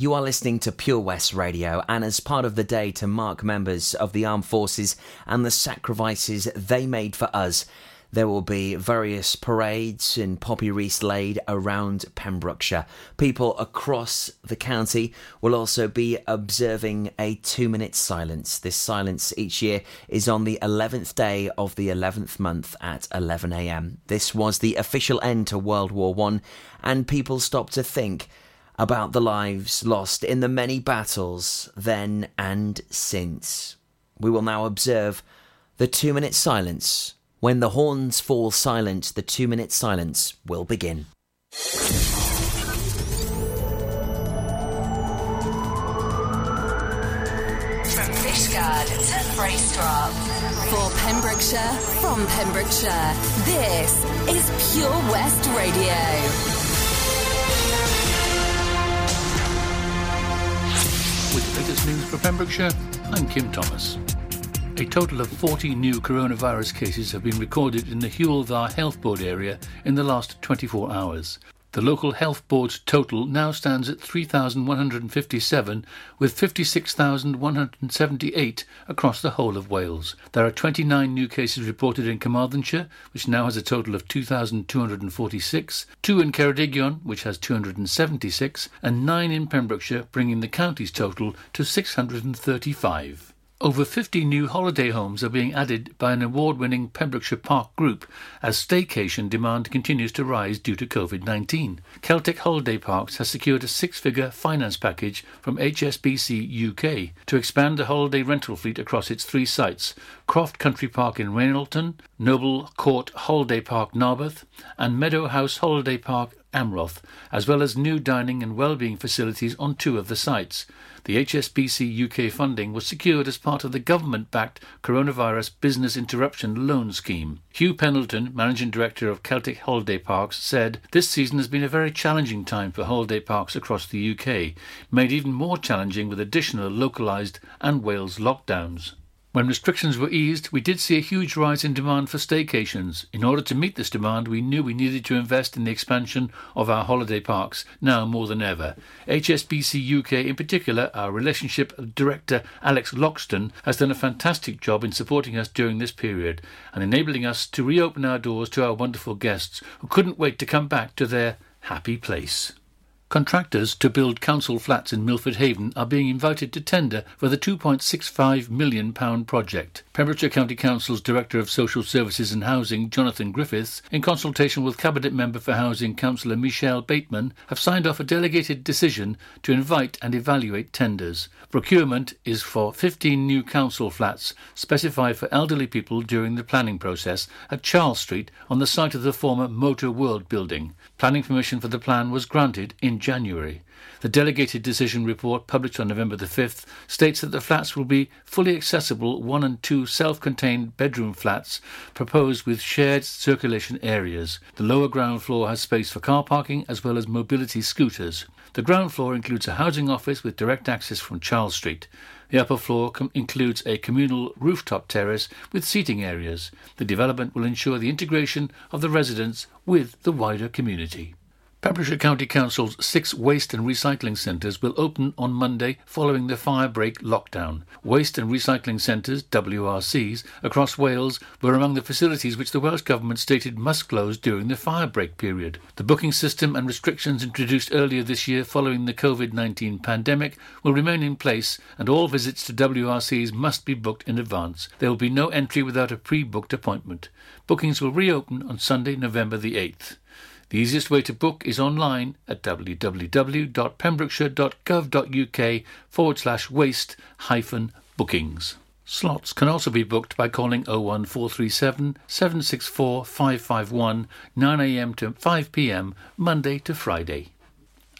You are listening to Pure West Radio, and as part of the day to mark members of the armed forces and the sacrifices they made for us, there will be various parades in poppy wreaths laid around Pembrokeshire. People across the county will also be observing a two minute silence. This silence each year is on the 11th day of the 11th month at 11am. This was the official end to World War I, and people stopped to think about the lives lost in the many battles then and since. We will now observe the two minute silence. When the horns fall silent, the two minute silence will begin. From Fishguard to Freystrop. For Pembrokeshire, from Pembrokeshire, this is Pure West Radio. News for Pembrokeshire, I'm Kim Thomas. A total of 40 new coronavirus cases have been recorded in the Hywel Dda Health Board area in the last 24 hours. The local health board's total now stands at 3,157, with 56,178 across the whole of Wales. There are 29 new cases reported in Carmarthenshire, which now has a total of 2,246, two in Ceredigion, which has 276, and nine in Pembrokeshire, bringing the county's total to 635. Over 50 new holiday homes are being added by an award winning Pembrokeshire Park group as staycation demand continues to rise due to COVID 19. Celtic Holiday Parks has secured a six figure finance package from HSBC UK to expand the holiday rental fleet across its three sites Croft Country Park in Reynalton, Noble Court Holiday Park Narberth, and Meadow House Holiday Park Amroth, as well as new dining and well-being facilities on two of the sites. The HSBC UK funding was secured as part of the government backed Coronavirus Business Interruption Loan Scheme. Hugh Pendleton, Managing Director of Celtic Holiday Parks, said this season has been a very challenging time for holiday parks across the UK, made even more challenging with additional localised and Wales lockdowns. When restrictions were eased, we did see a huge rise in demand for staycations. In order to meet this demand, we knew we needed to invest in the expansion of our holiday parks, now more than ever. HSBC UK, in particular, our relationship director Alex Loxton, has done a fantastic job in supporting us during this period and enabling us to reopen our doors to our wonderful guests who couldn't wait to come back to their happy place. Contractors to build council flats in Milford Haven are being invited to tender for the £2.65 million project. Pembrokeshire County Council's Director of Social Services and Housing, Jonathan Griffiths, in consultation with Cabinet Member for Housing Councillor Michelle Bateman, have signed off a delegated decision to invite and evaluate tenders. Procurement is for 15 new council flats specified for elderly people during the planning process at Charles Street on the site of the former Motor World building. Planning permission for the plan was granted in January. The delegated decision report published on November the 5th states that the flats will be fully accessible one and two self-contained bedroom flats proposed with shared circulation areas. The lower ground floor has space for car parking as well as mobility scooters. The ground floor includes a housing office with direct access from Charles Street. The upper floor com- includes a communal rooftop terrace with seating areas. The development will ensure the integration of the residents with the wider community. Pembrokeshire County Council's six waste and recycling centres will open on Monday following the fire break lockdown. Waste and recycling centres, WRCs, across Wales were among the facilities which the Welsh Government stated must close during the fire break period. The booking system and restrictions introduced earlier this year following the COVID 19 pandemic will remain in place, and all visits to WRCs must be booked in advance. There will be no entry without a pre booked appointment. Bookings will reopen on Sunday, November the 8th. The easiest way to book is online at www.pembrokeshire.gov.uk forward slash waste hyphen bookings. Slots can also be booked by calling 01437 764 551 9am to 5pm Monday to Friday.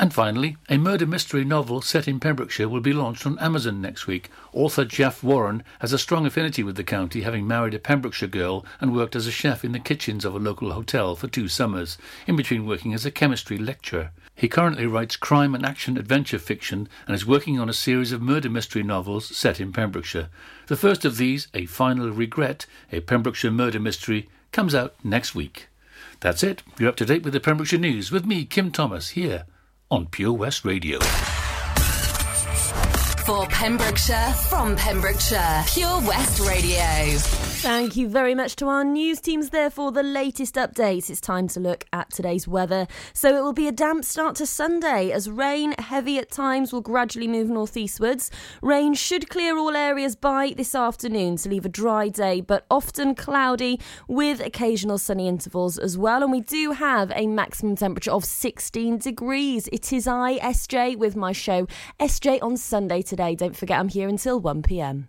And finally, a murder mystery novel set in Pembrokeshire will be launched on Amazon next week. Author Jeff Warren has a strong affinity with the county, having married a Pembrokeshire girl and worked as a chef in the kitchens of a local hotel for two summers, in between working as a chemistry lecturer. He currently writes crime and action adventure fiction and is working on a series of murder mystery novels set in Pembrokeshire. The first of these, A Final Regret, a Pembrokeshire murder mystery, comes out next week. That's it. You're up to date with the Pembrokeshire News with me, Kim Thomas, here on Pure West Radio. For Pembrokeshire, from Pembrokeshire, Pure West Radio. Thank you very much to our news teams there for the latest updates. It's time to look at today's weather. So it will be a damp start to Sunday as rain, heavy at times, will gradually move northeastwards. Rain should clear all areas by this afternoon to leave a dry day, but often cloudy with occasional sunny intervals as well. And we do have a maximum temperature of 16 degrees. It is I, SJ, with my show SJ on Sunday today. Don't forget, I'm here until 1 pm.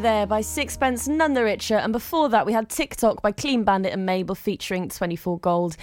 It's By Sixpence None the Richer, and before that we had Tick Tock by Clean Bandit and Mabel featuring 24 Gold.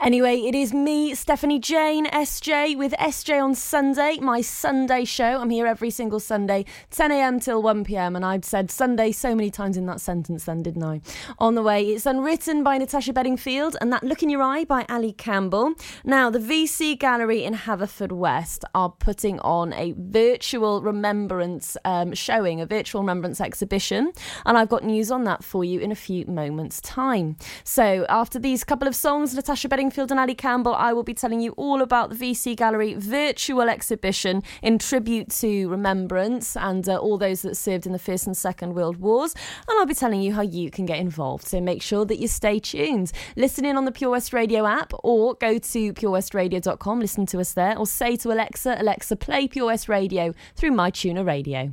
Anyway, it is me, Stephanie Jane, SJ, with SJ on Sunday, my Sunday show. I'm here every single Sunday, 10am till 1pm, and I've said Sunday so many times in that sentence then, didn't I? On the way, it's Unwritten by Natasha Bedingfield, and That Look in Your Eye by Ali Campbell. Now, the VC Gallery in Haverfordwest are putting on a virtual remembrance um, showing, a virtual remembrance exhibition, and I've got news on that for you in a few moments' time. So, after these couple of songs, Natasha Bedingfield and Ali Campbell, I will be telling you all about the VC Gallery virtual exhibition in tribute to remembrance and uh, all those that served in the First and Second World Wars, and I'll be telling you how you can get involved. So, make sure that you stay tuned. Listen in on the Pure West Radio app or go to purewestradio.com, listen to us there, or say to Alexa, Alexa, play Pure West Radio through my tuner radio.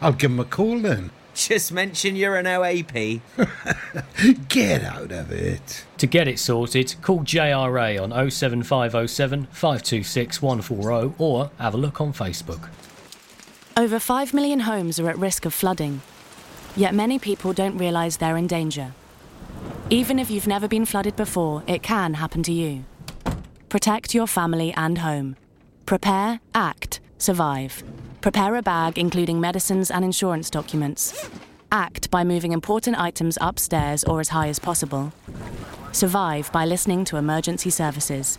I'll give him a call then. Just mention you're an OAP. Get out of it. To get it sorted, call JRA on 07507 526 140 or have a look on Facebook. Over 5 million homes are at risk of flooding, yet many people don't realise they're in danger. Even if you've never been flooded before, it can happen to you. Protect your family and home. Prepare, act, survive. Prepare a bag including medicines and insurance documents. Act by moving important items upstairs or as high as possible. Survive by listening to emergency services.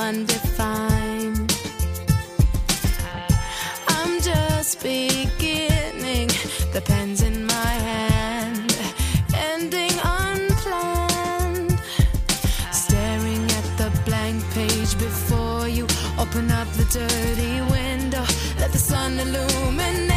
I'm undefined. I'm just beginning, the pen's in my hand, ending unplanned. Staring at the blank page before you, open up the dirty window, let the sun illuminate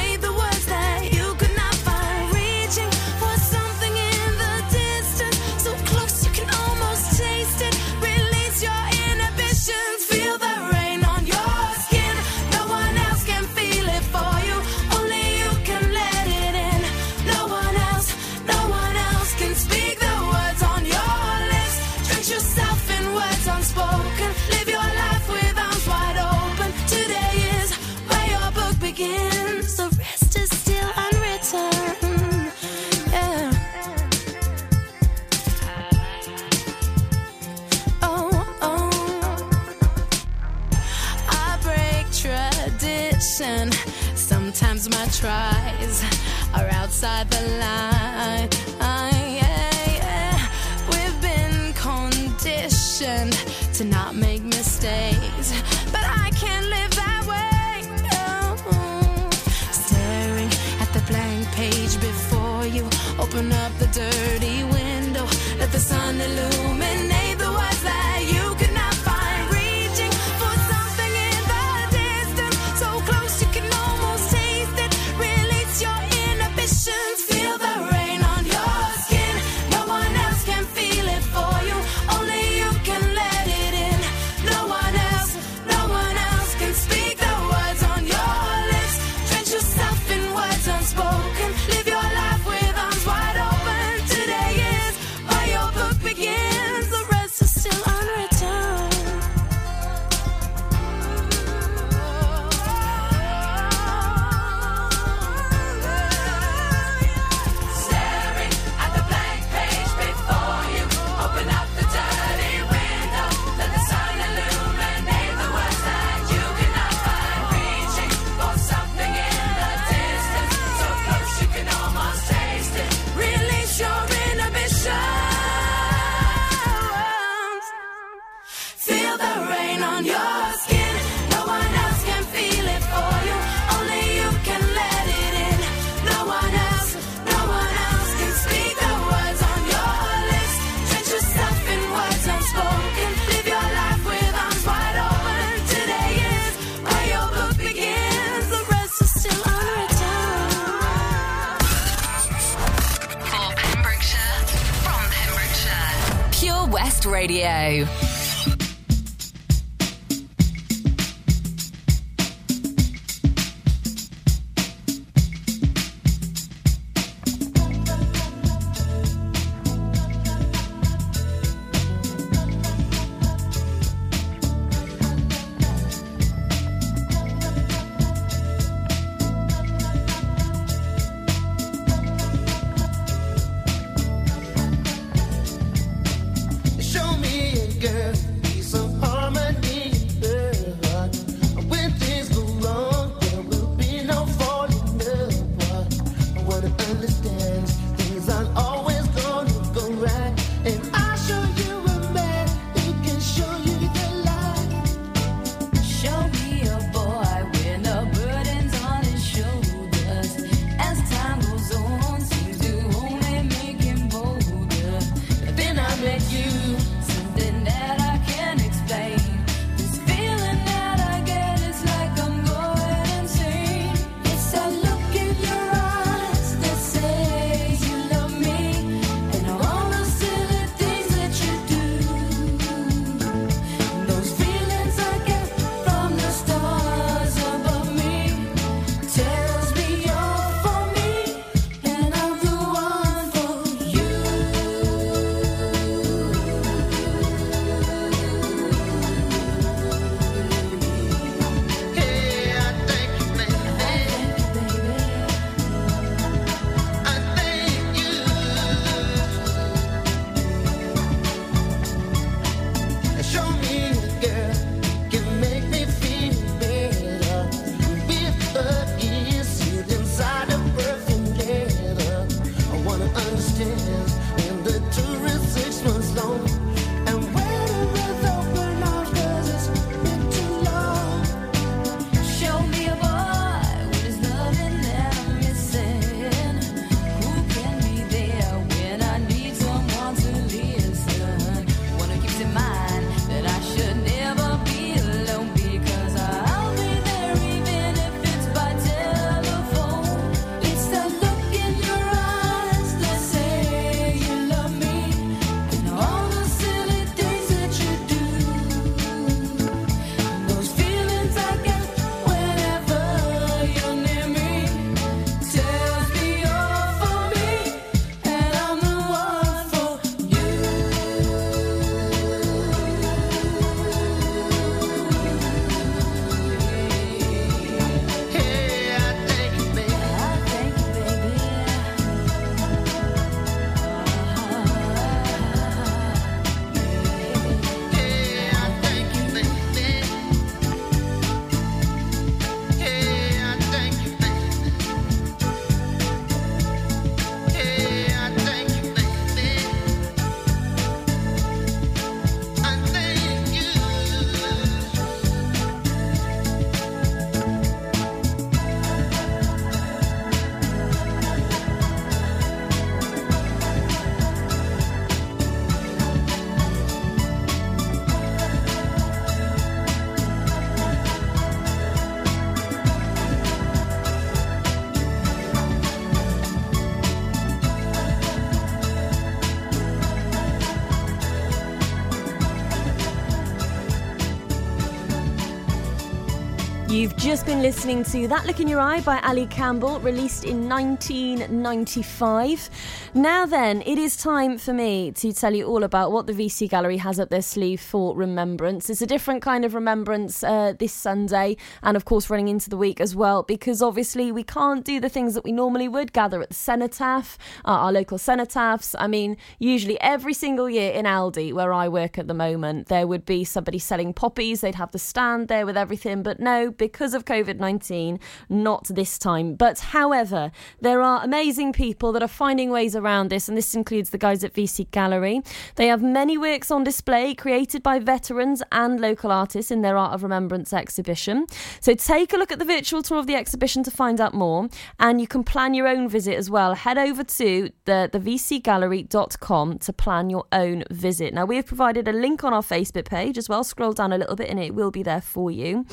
been listening to That Look in Your Eye by Ali Campbell, released in 1995. Now, then, it is time for me to tell you all about what the VC Gallery has up their sleeve for Remembrance. It's a different kind of remembrance uh, this Sunday, and of course, running into the week as well, because obviously we can't do the things that we normally would gather at the cenotaph, uh, our local cenotaphs. I mean, usually every single year in Aldi, where I work at the moment, there would be somebody selling poppies, they'd have the stand there with everything, but no, because of COVID 19, not this time. But however, there are amazing people that are finding ways around this, and this includes the guys at VC Gallery. They have many works on display created by veterans and local artists in their Art of Remembrance exhibition. So take a look at the virtual tour of the exhibition to find out more, and you can plan your own visit as well. Head over to the, the vcgallery.com to plan your own visit. Now, we have provided a link on our Facebook page as well. Scroll down a little bit and it will be there for you.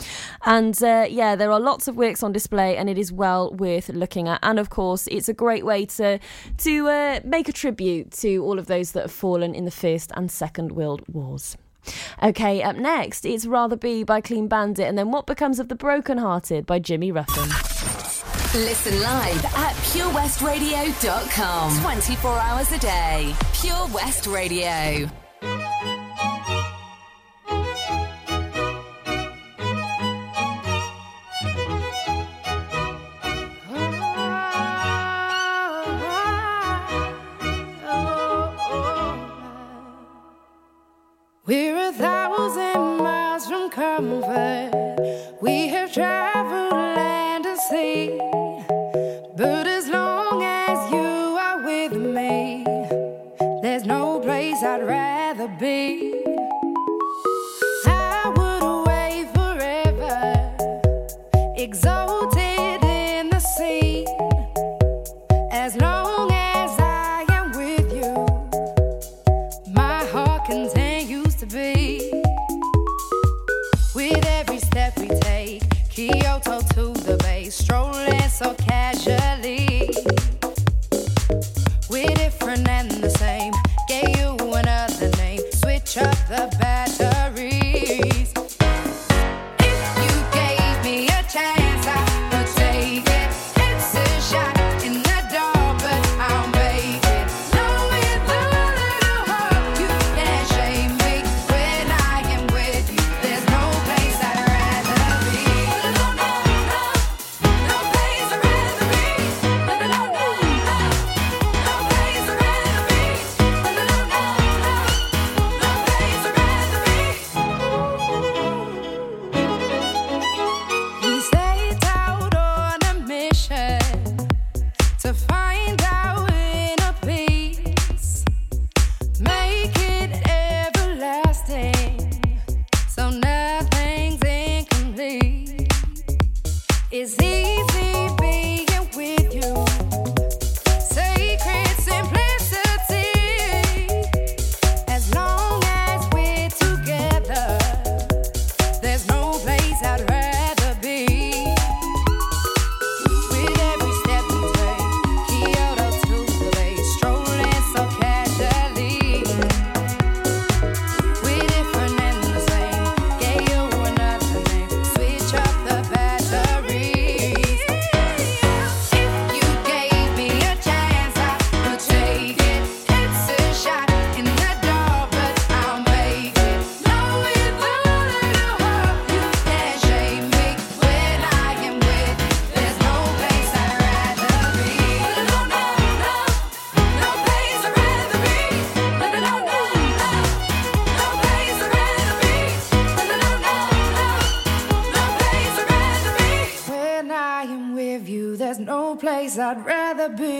And uh, yeah, there are lots of works on display, and it is well worth looking at. And of course, it's a great way to to uh, make a tribute to all of those that have fallen in the First and Second World Wars. Okay, up next, it's Rather Be by Clean Bandit, and then What Becomes of the Broken Hearted by Jimmy Ruffin. Listen live at purewestradio.com. 24 hours a day. Pure West Radio. We I'd rather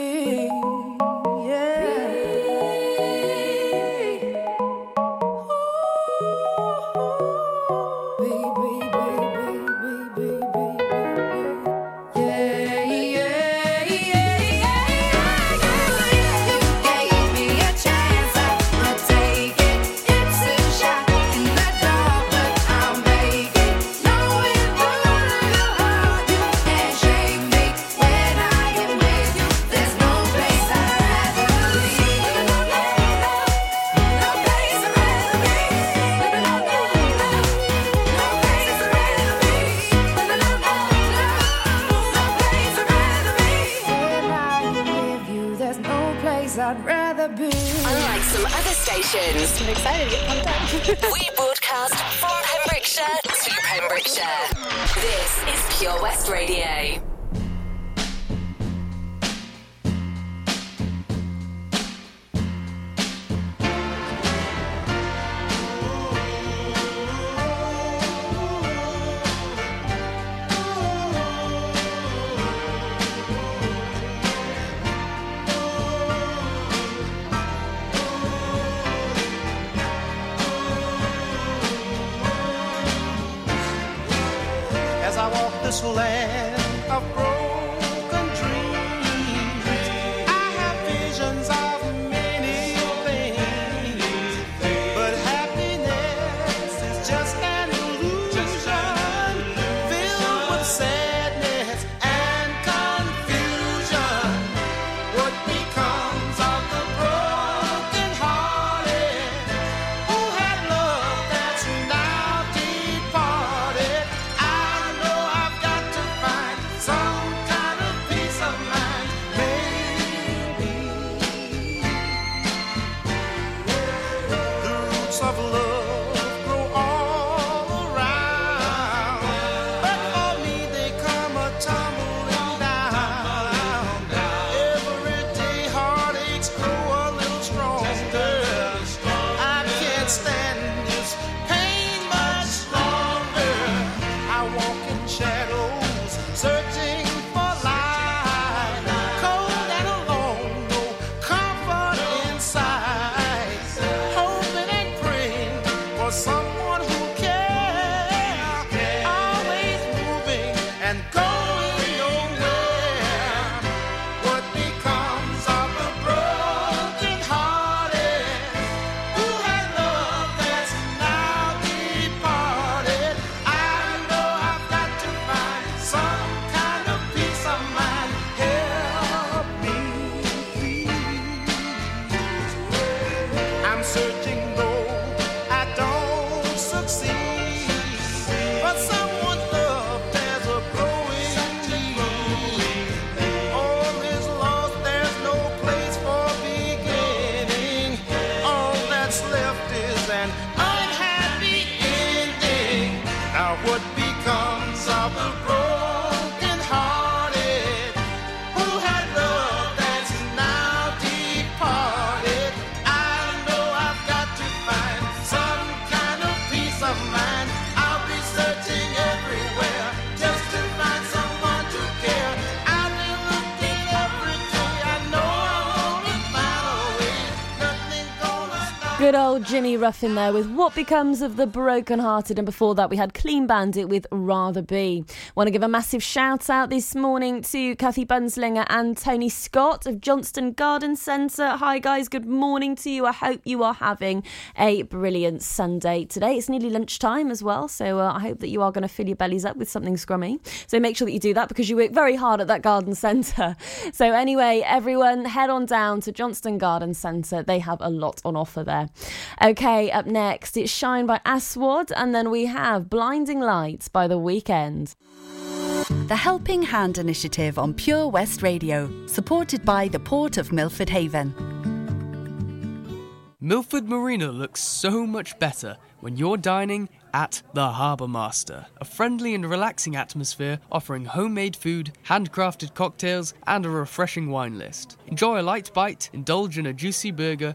Jimmy Ruffin there with What Becomes of the Broken-Hearted, and before that we had Clean Bandit with Rather Be. Want to give a massive shout out this morning to Kathy Bunslinger and Tony Scott of Johnston Garden Centre. Hi guys, good morning to you. I hope you are having a brilliant Sunday today. It's nearly lunchtime as well, so uh, I hope that you are going to fill your bellies up with something scrummy. So make sure that you do that because you work very hard at that garden centre. So anyway, everyone head on down to Johnston Garden Centre. They have a lot on offer there. Okay, up next, it's Shine by Aswad, and then we have Blinding Lights by The Weeknd. The Helping Hand Initiative on Pure West Radio, supported by the Port of Milford Haven. Milford Marina looks so much better when you're dining at the Harbour Master, a friendly and relaxing atmosphere offering homemade food, handcrafted cocktails, and a refreshing wine list. Enjoy a light bite, indulge in a juicy burger,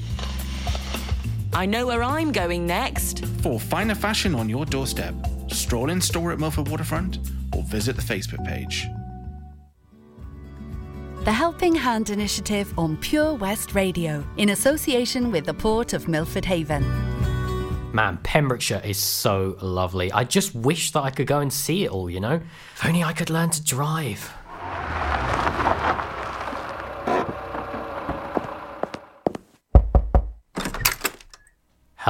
I know where I'm going next. For finer fashion on your doorstep, stroll in store at Milford Waterfront or visit the Facebook page. The Helping Hand Initiative on Pure West Radio, in association with the Port of Milford Haven. Man, Pembrokeshire is so lovely. I just wish that I could go and see it all, you know? If only I could learn to drive.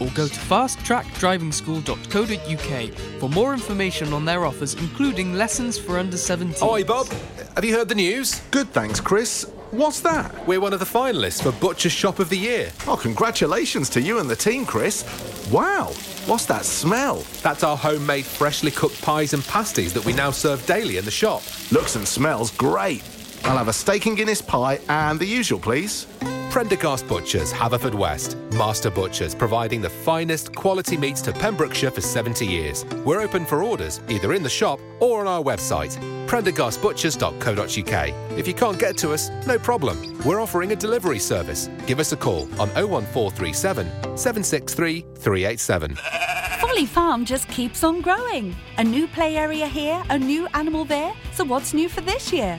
or go to fasttrackdrivingschool.co.uk for more information on their offers, including lessons for under 17. Oi, Bob. Have you heard the news? Good, thanks, Chris. What's that? We're one of the finalists for Butcher's Shop of the Year. Oh, congratulations to you and the team, Chris. Wow, what's that smell? That's our homemade freshly cooked pies and pasties that we now serve daily in the shop. Looks and smells great. I'll have a steak and Guinness pie and the usual, please. Prendergast Butchers, Haverfordwest. Master Butchers, providing the finest quality meats to Pembrokeshire for 70 years. We're open for orders, either in the shop or on our website, prendergastbutchers.co.uk. If you can't get to us, no problem. We're offering a delivery service. Give us a call on 01437 763 387. Folly Farm just keeps on growing. A new play area here, a new animal there. So what's new for this year?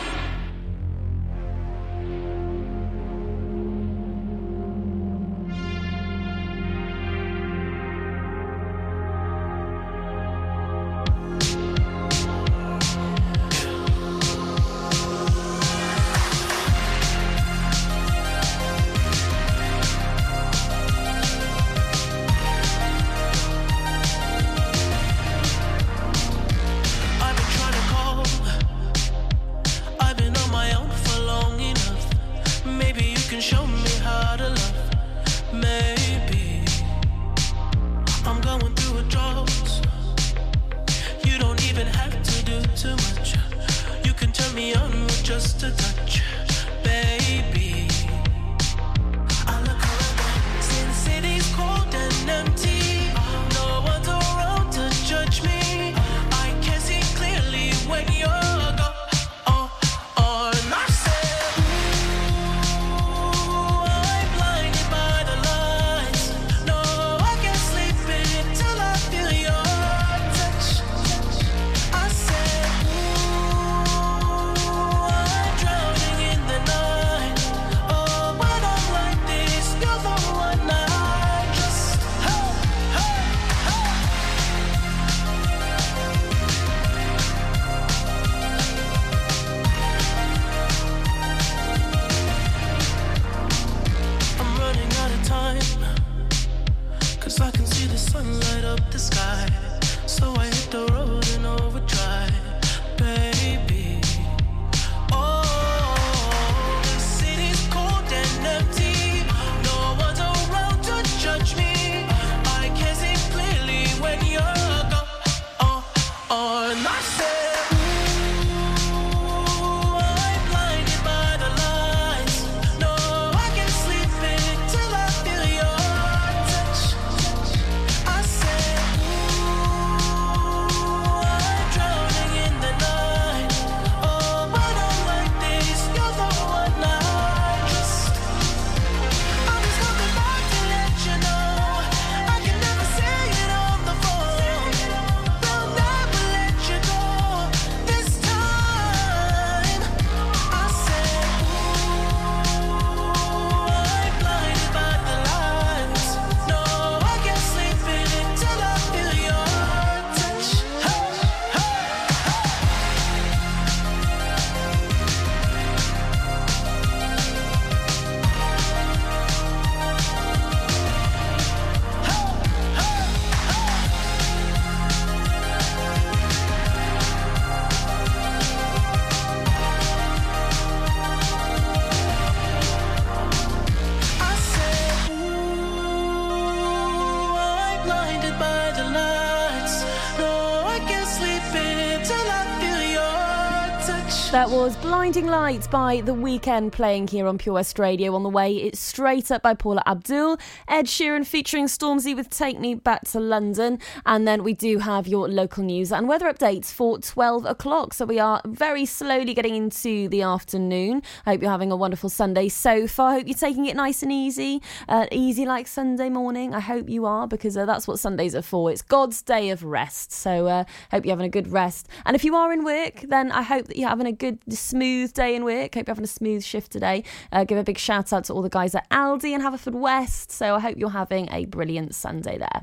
By The Weeknd playing here on Pure West Radio. On the way, it's Straight Up by Paula Abdul, Ed Sheeran featuring Stormzy with Take Me Back to London, and then we do have your local news and weather updates for 12 o'clock. So we are very slowly getting into the afternoon. I hope you're having a wonderful Sunday so far. I hope you're taking it nice and easy, uh, easy like Sunday morning. I hope you are because uh, that's what Sundays are for. It's God's day of rest. So uh, hope you're having a good rest. And if you are in work, then I hope that you're having a good, smooth day in. Hope you're having a smooth shift today. Uh, give a big shout out to all the guys at Aldi and Haverfordwest. So I hope you're having a brilliant Sunday there.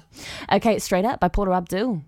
Okay, straight up by Paula Abdul.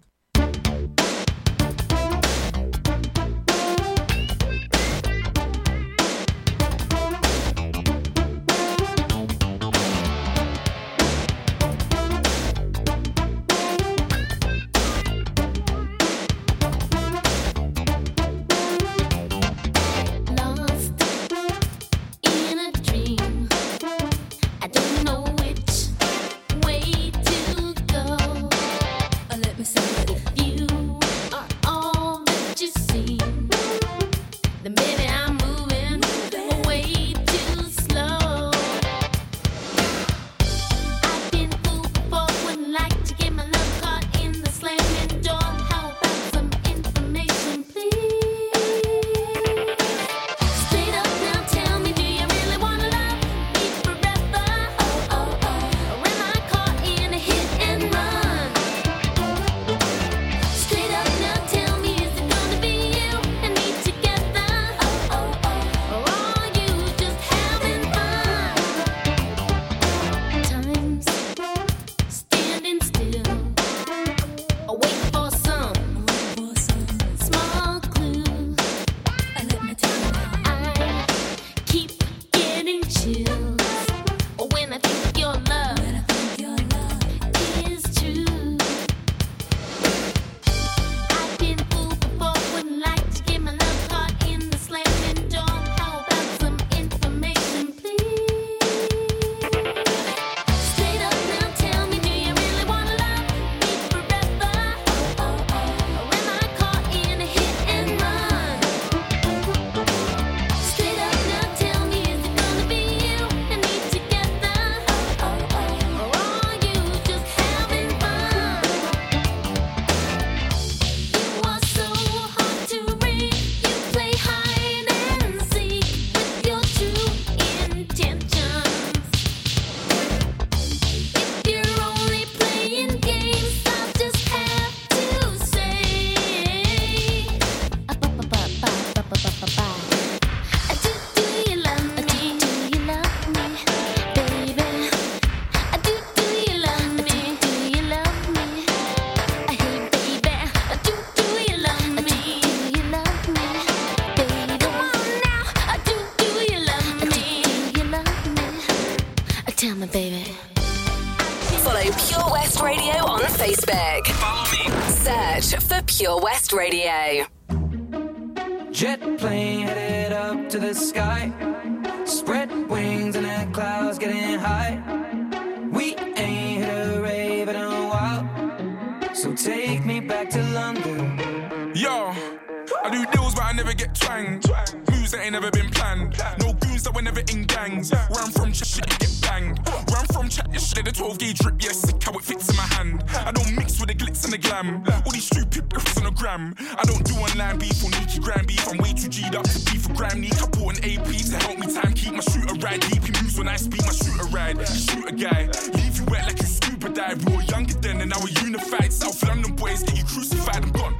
When I speak, my shooter ride. Shoot a guy, leave you wet like you scuba dive. We were younger then and now we're unified. South London boys get you crucified. I'm gone.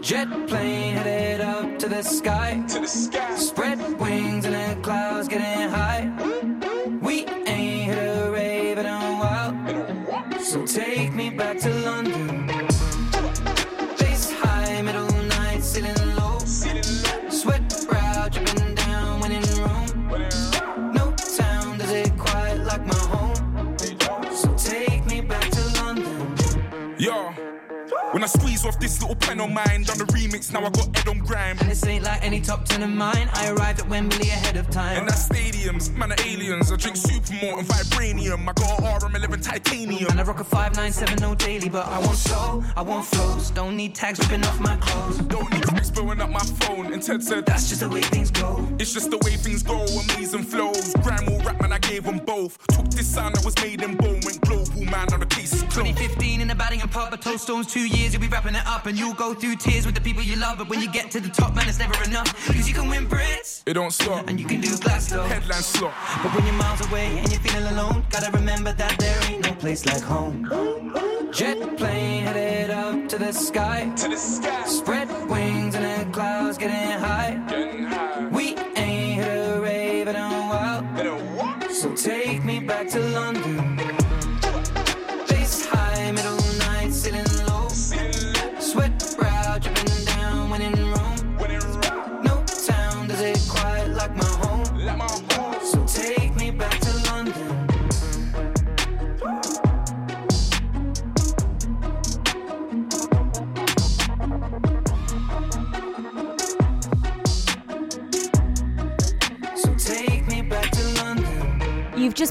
Jet plane headed up to the sky. To the sky. Spread wings and the clouds getting high. When I squeeze off this little pen on mine, done the remix, now I got Ed on grime. And this ain't like any top ten of mine. I arrived at Wembley ahead of time. And that's stadiums, man, aliens. I drink Supermalt and Vibranium. I got RM11 titanium. And I rock a 5970 daily, but I want soul, I want flows. Don't need tags ripping off my clothes. Don't need tags blowing up my phone. And Ted said, That's just the way things go. It's just the way things go, amazing flows. Grime or rap, man, I gave them both. Took this sound that was made in bone, went global, man, now the case is closed. 2015 in the batting and pub, but Toe Stones two years, you'll be wrapping it up. And you'll go through tears with the people you love. But when you get to the top, man, it's never enough. Cause you can win Brits. It don't stop. And you can do Glasto. Headline slot. But when you're miles away and you're feeling alone, gotta remember that there ain't no place like home. Jet plane headed up to the sky. To the sky.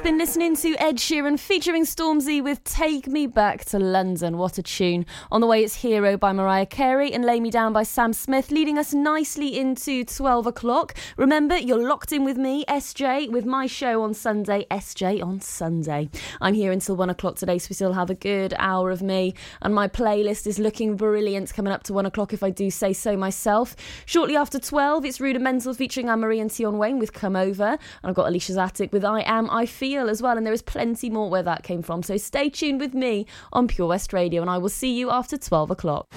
Been listening to Ed Sheeran featuring Stormzy with Take Me Back to London. What a tune. On the way, it's Hero by Mariah Carey and Lay Me Down by Sam Smith, leading us nicely into 12 o'clock. Remember, you're locked in with me, SJ, with my show on Sunday, SJ on Sunday. I'm here until 1 o'clock today, so we still have a good hour of me. And my playlist is looking brilliant coming up to 1 o'clock, if I do say so myself. Shortly after 12, it's Rudimental featuring Anne Marie and Tion Wayne with Come Over. And I've got Alisha's Attic with I Am, I Feel as well. And there is plenty more where that came from. So stay tuned with me on Pure West Radio, and I will see you after 12 o'clock.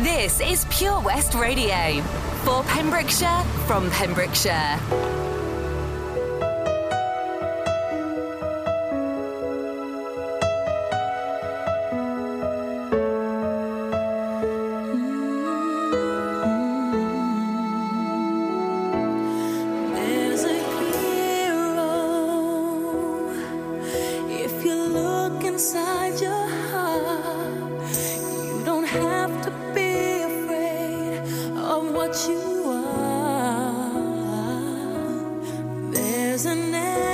This is Pure West Radio. For Pembrokeshire, from Pembrokeshire. There's an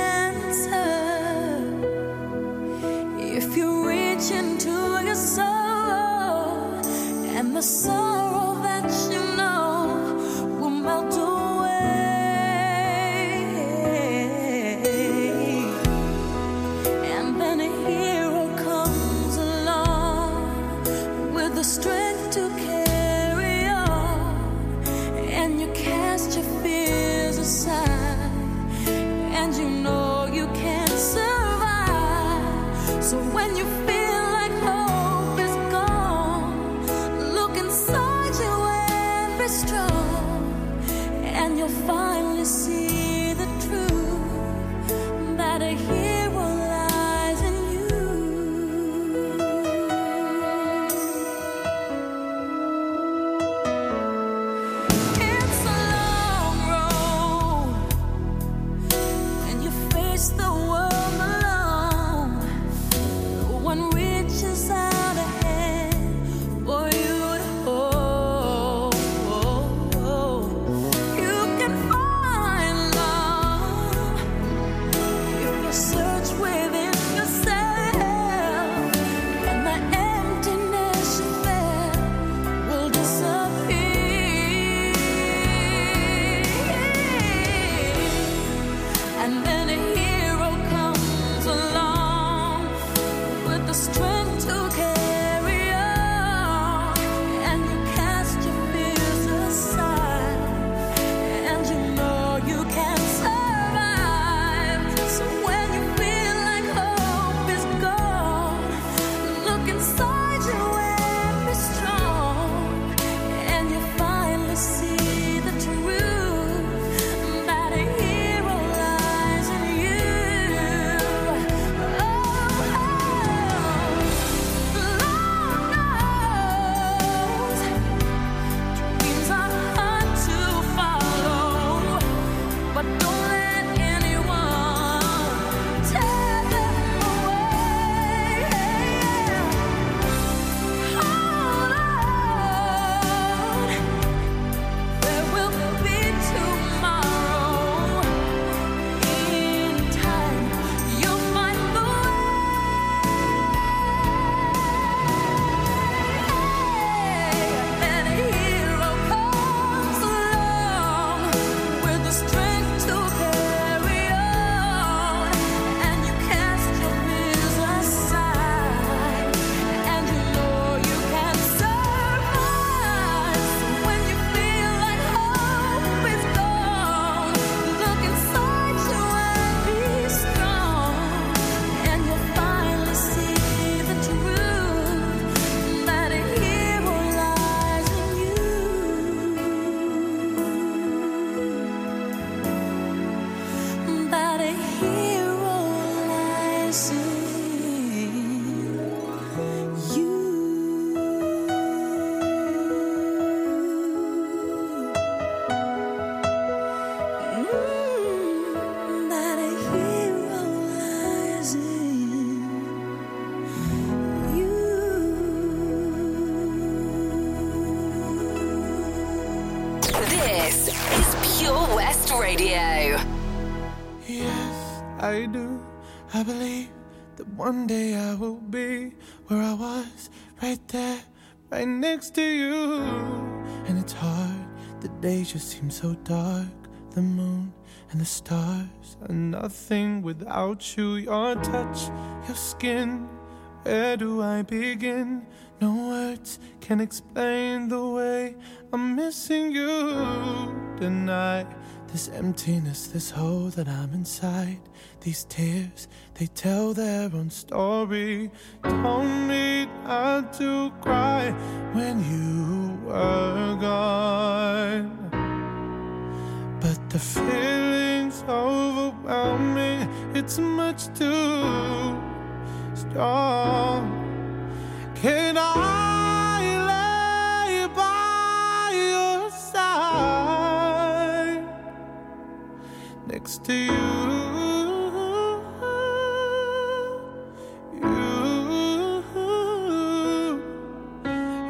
I do. I believe that one day I will be where I was, right there, right next to you. And it's hard, the days just seem so dark. The moon and the stars are nothing without you. Your touch, your skin, where do I begin? No words can explain the way I'm missing you tonight. This emptiness, this hole that I'm inside. These tears, they tell their own story. Told me not to cry when you were gone. But the feeling's overwhelming, it's much too strong. Can I next to you? You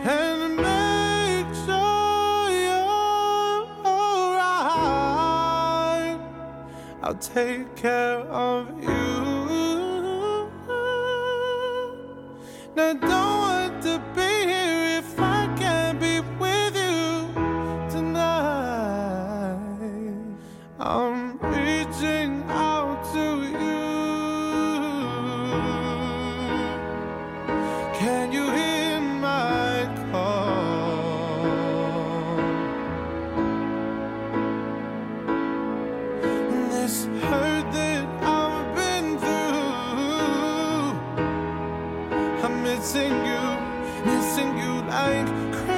and make sure you're alright. I'll take care of you. Now don't want to be you like